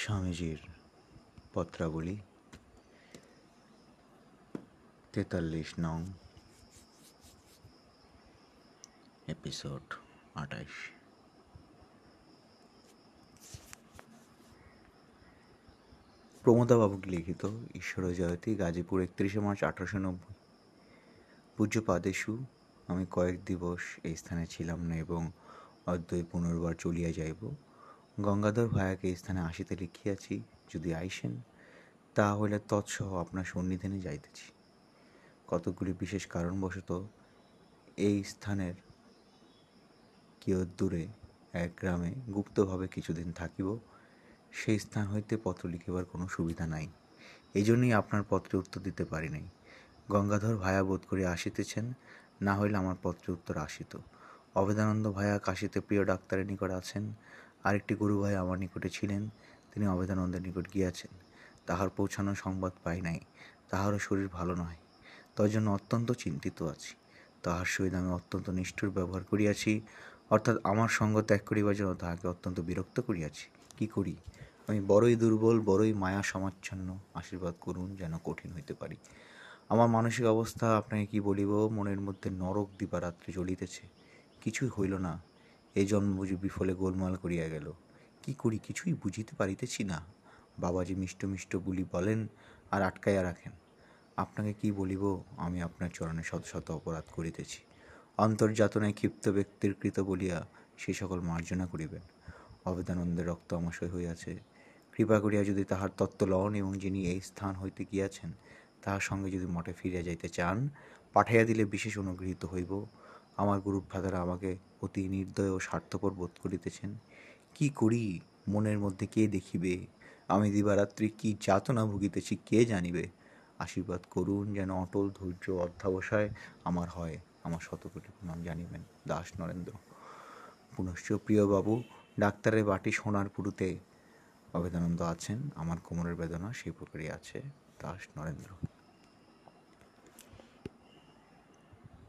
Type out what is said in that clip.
স্বামীজির পত্রাবলী। তেতাল্লিশ নং এপিসোড আঠাইশ প্রমোদাবাবুকে লিখিত ঈশ্বর জয়তী গাজীপুর একত্রিশে মার্চ আঠারোশো নব্বই। পূজ্য পাদেশু আমি কয়েক দিবস এই স্থানে ছিলাম না এবং অদ্বৈ পুনর্বার চলিয়া যাইব। গঙ্গাধর ভায়াকে স্থানে আসিতে লিখিয়াছি, যদি আইসেন তা হইলে তৎসহ আপনার সন্নিধানে যাইতেছি। কতকগুলি বিশেষ কারণবশত এই স্থানের কিয়দূরে এক গ্রামে গুপ্তভাবে কিছুদিন থাকিব, সেই স্থান হইতে পত্র লিখিবার কোনো সুবিধা নাই। এই জন্যই আপনার পত্রে উত্তর দিতে পারি নাই। গঙ্গাধর ভায়া বোধ করে আসিতেছেন, না হইলে আমার পত্রে উত্তর আসিত। অবেদানন্দ ভায়া কাশিতে প্রিয় ডাক্তারের নিকট আছেন আরেকটি গুরু ভাই আমার নিকটে ছিলেন, তিনি অবেদানন্দের নিকট গিয়াছেন। তাহার পৌঁছানো সংবাদ পাই নাই, তাহারও শরীর ভালো নয়। তার জন্য অত্যন্ত চিন্তিত আছি। তাহার সহিত আমি অত্যন্ত নিষ্ঠুর ব্যবহার করিয়াছি, অর্থাৎ আমার সঙ্গ ত্যাগ করিবার জন্য তাহাকে অত্যন্ত বিরক্ত করিয়াছি। কি করি? আমি বড়ই দুর্বল, বড়ই মায়া সমাচ্ছন্ন, আশীর্বাদ করুন যেন কঠিন হইতে পারি। আমার মানসিক অবস্থা আপনাকে কি বলিব? মনের মধ্যে নরক দিবারাত্রি জ্বলিতেছে। কিছুই হইল না। এই জন্ম বুঝি বিফলে গোলমাল করিয়া গেল। কি করি কিছুই বুঝিতে পারিতেছি না। বাবাজি মিষ্ট মিষ্ট বুলি বলেন আর আটকাইয়া রাখেন। আপনাকে কি বলিব? আমি আপনার চরণে শত শত অপরাধ করিতেছি। অন্তর্যাতনায় ক্ষিপ্ত ব্যক্তির কৃত বলিয়া সে সকল মার্জনা করিবেন। অবেদানন্দের রক্ত আমাশয় হইয়াছে। কৃপা করিয়া যদি তাহার তত্ত্ব লন এবং যিনি এই স্থান হইতে গিয়াছেন, তাহার সঙ্গে যদি মঠে ফিরিয়া যাইতে চান, পাঠাইয়া দিলে বিশেষ অনুগৃহীত হইব। আমার গুরু ফাদারা আমাকে অতি নির্দয় ও স্বার্থপর বোধ করিতেছেন। কি করি? মনের মধ্যে কে দেখিবে? আমি দিবারাত্রি কি যাতনা ভুগিতেছি কে জানিবে? আশীর্বাদ করুন যেন অটল ধৈর্য অধ্যাবসায় আমার হয়। আমার শতকোটি প্রণাম জানিবেন দাস নরেন্দ্র। পুনশ্চ প্রিয়বাবু, ডাক্তারের বাটি সোনার পুরুতে অবেদানন্দ আছেন। আমার কোমরের বেদনা সেই প্রকারই আছে, দাস নরেন্দ্র।